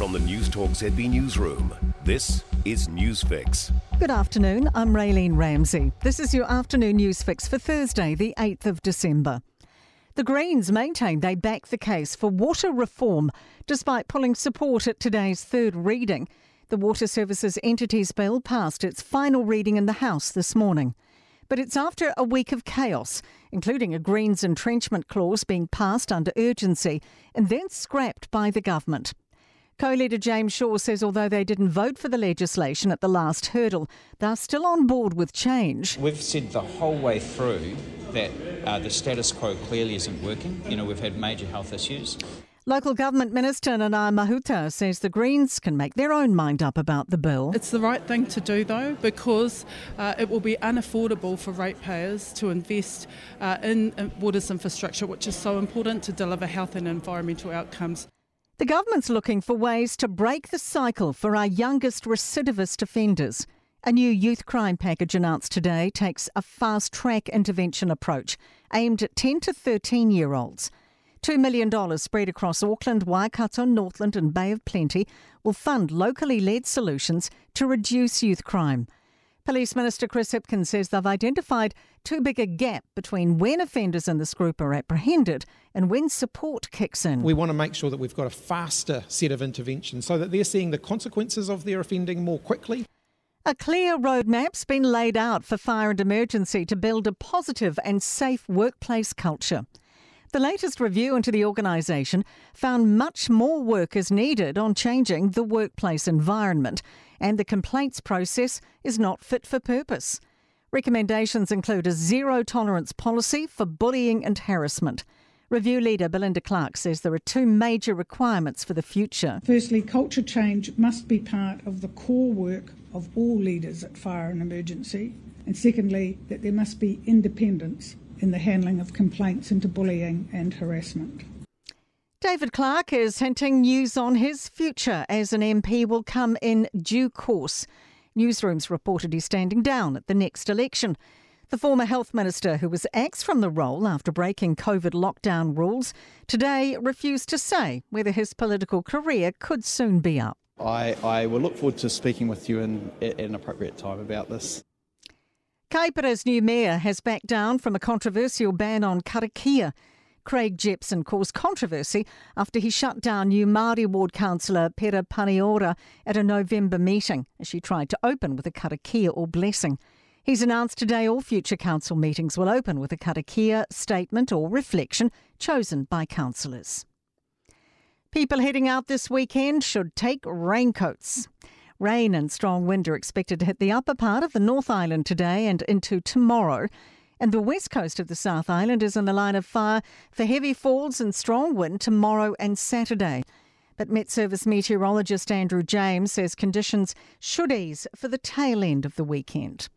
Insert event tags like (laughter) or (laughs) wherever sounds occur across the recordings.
From the News Newstalk ZB Newsroom, this is Newsfix. Good afternoon, I'm Raylene Ramsey. This is your afternoon news fix for Thursday, the 8th of December. The Greens maintain they back the case for water reform despite pulling support at today's third reading. The Water Services Entities Bill passed its final reading in the House this morning. But it's after a week of chaos, including a Greens entrenchment clause being passed under urgency and then scrapped by the government. Co leader James Shaw says although they didn't vote for the legislation at the last hurdle, they're still on board with change. We've said the whole way through that uh, the status quo clearly isn't working. You know, we've had major health issues. Local Government Minister Nanaia Mahuta says the Greens can make their own mind up about the bill. It's the right thing to do, though, because uh, it will be unaffordable for ratepayers to invest uh, in, in water's infrastructure, which is so important to deliver health and environmental outcomes. The government's looking for ways to break the cycle for our youngest recidivist offenders. A new youth crime package announced today takes a fast track intervention approach aimed at 10 to 13 year olds. $2 million spread across Auckland, Waikato, Northland, and Bay of Plenty will fund locally led solutions to reduce youth crime. Police Minister Chris Hipkins says they've identified too big a gap between when offenders in this group are apprehended and when support kicks in. We want to make sure that we've got a faster set of interventions so that they're seeing the consequences of their offending more quickly. A clear roadmap's been laid out for fire and emergency to build a positive and safe workplace culture. The latest review into the organisation found much more work is needed on changing the workplace environment, and the complaints process is not fit for purpose. Recommendations include a zero tolerance policy for bullying and harassment. Review leader Belinda Clark says there are two major requirements for the future. Firstly, culture change must be part of the core work of all leaders at fire and emergency. And secondly, that there must be independence in the handling of complaints into bullying and harassment. David Clark is hinting news on his future as an MP will come in due course. Newsrooms reported he's standing down at the next election. The former health minister, who was axed from the role after breaking COVID lockdown rules, today refused to say whether his political career could soon be up. I, I will look forward to speaking with you in, at an appropriate time about this. Kaipara's new mayor has backed down from a controversial ban on karakia. Craig Jepson caused controversy after he shut down new Māori ward councillor Pera Paniora at a November meeting as she tried to open with a karakia or blessing. He's announced today all future council meetings will open with a karakia, statement or reflection chosen by councillors. People heading out this weekend should take raincoats. Rain and strong wind are expected to hit the upper part of the North Island today and into tomorrow. And the west coast of the South Island is in the line of fire for heavy falls and strong wind tomorrow and Saturday. But Met Service meteorologist Andrew James says conditions should ease for the tail end of the weekend.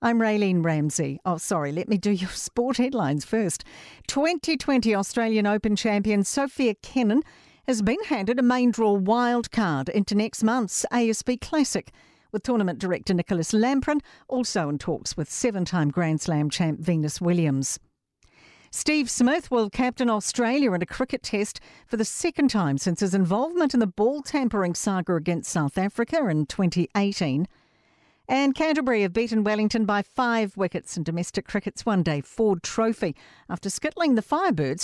I'm Raylene Ramsey. Oh, sorry, let me do your (laughs) sport headlines first. 2020 Australian Open champion Sofia Kenin has been handed a main draw wild card into next month's ASB Classic with tournament director Nicholas Lamperin also in talks with seven time Grand Slam champ Venus Williams. Steve Smith will captain Australia in a cricket test for the second time since his involvement in the ball tampering saga against South Africa in 2018. And Canterbury have beaten Wellington by five wickets in domestic cricket's one day Ford Trophy after skittling the Firebirds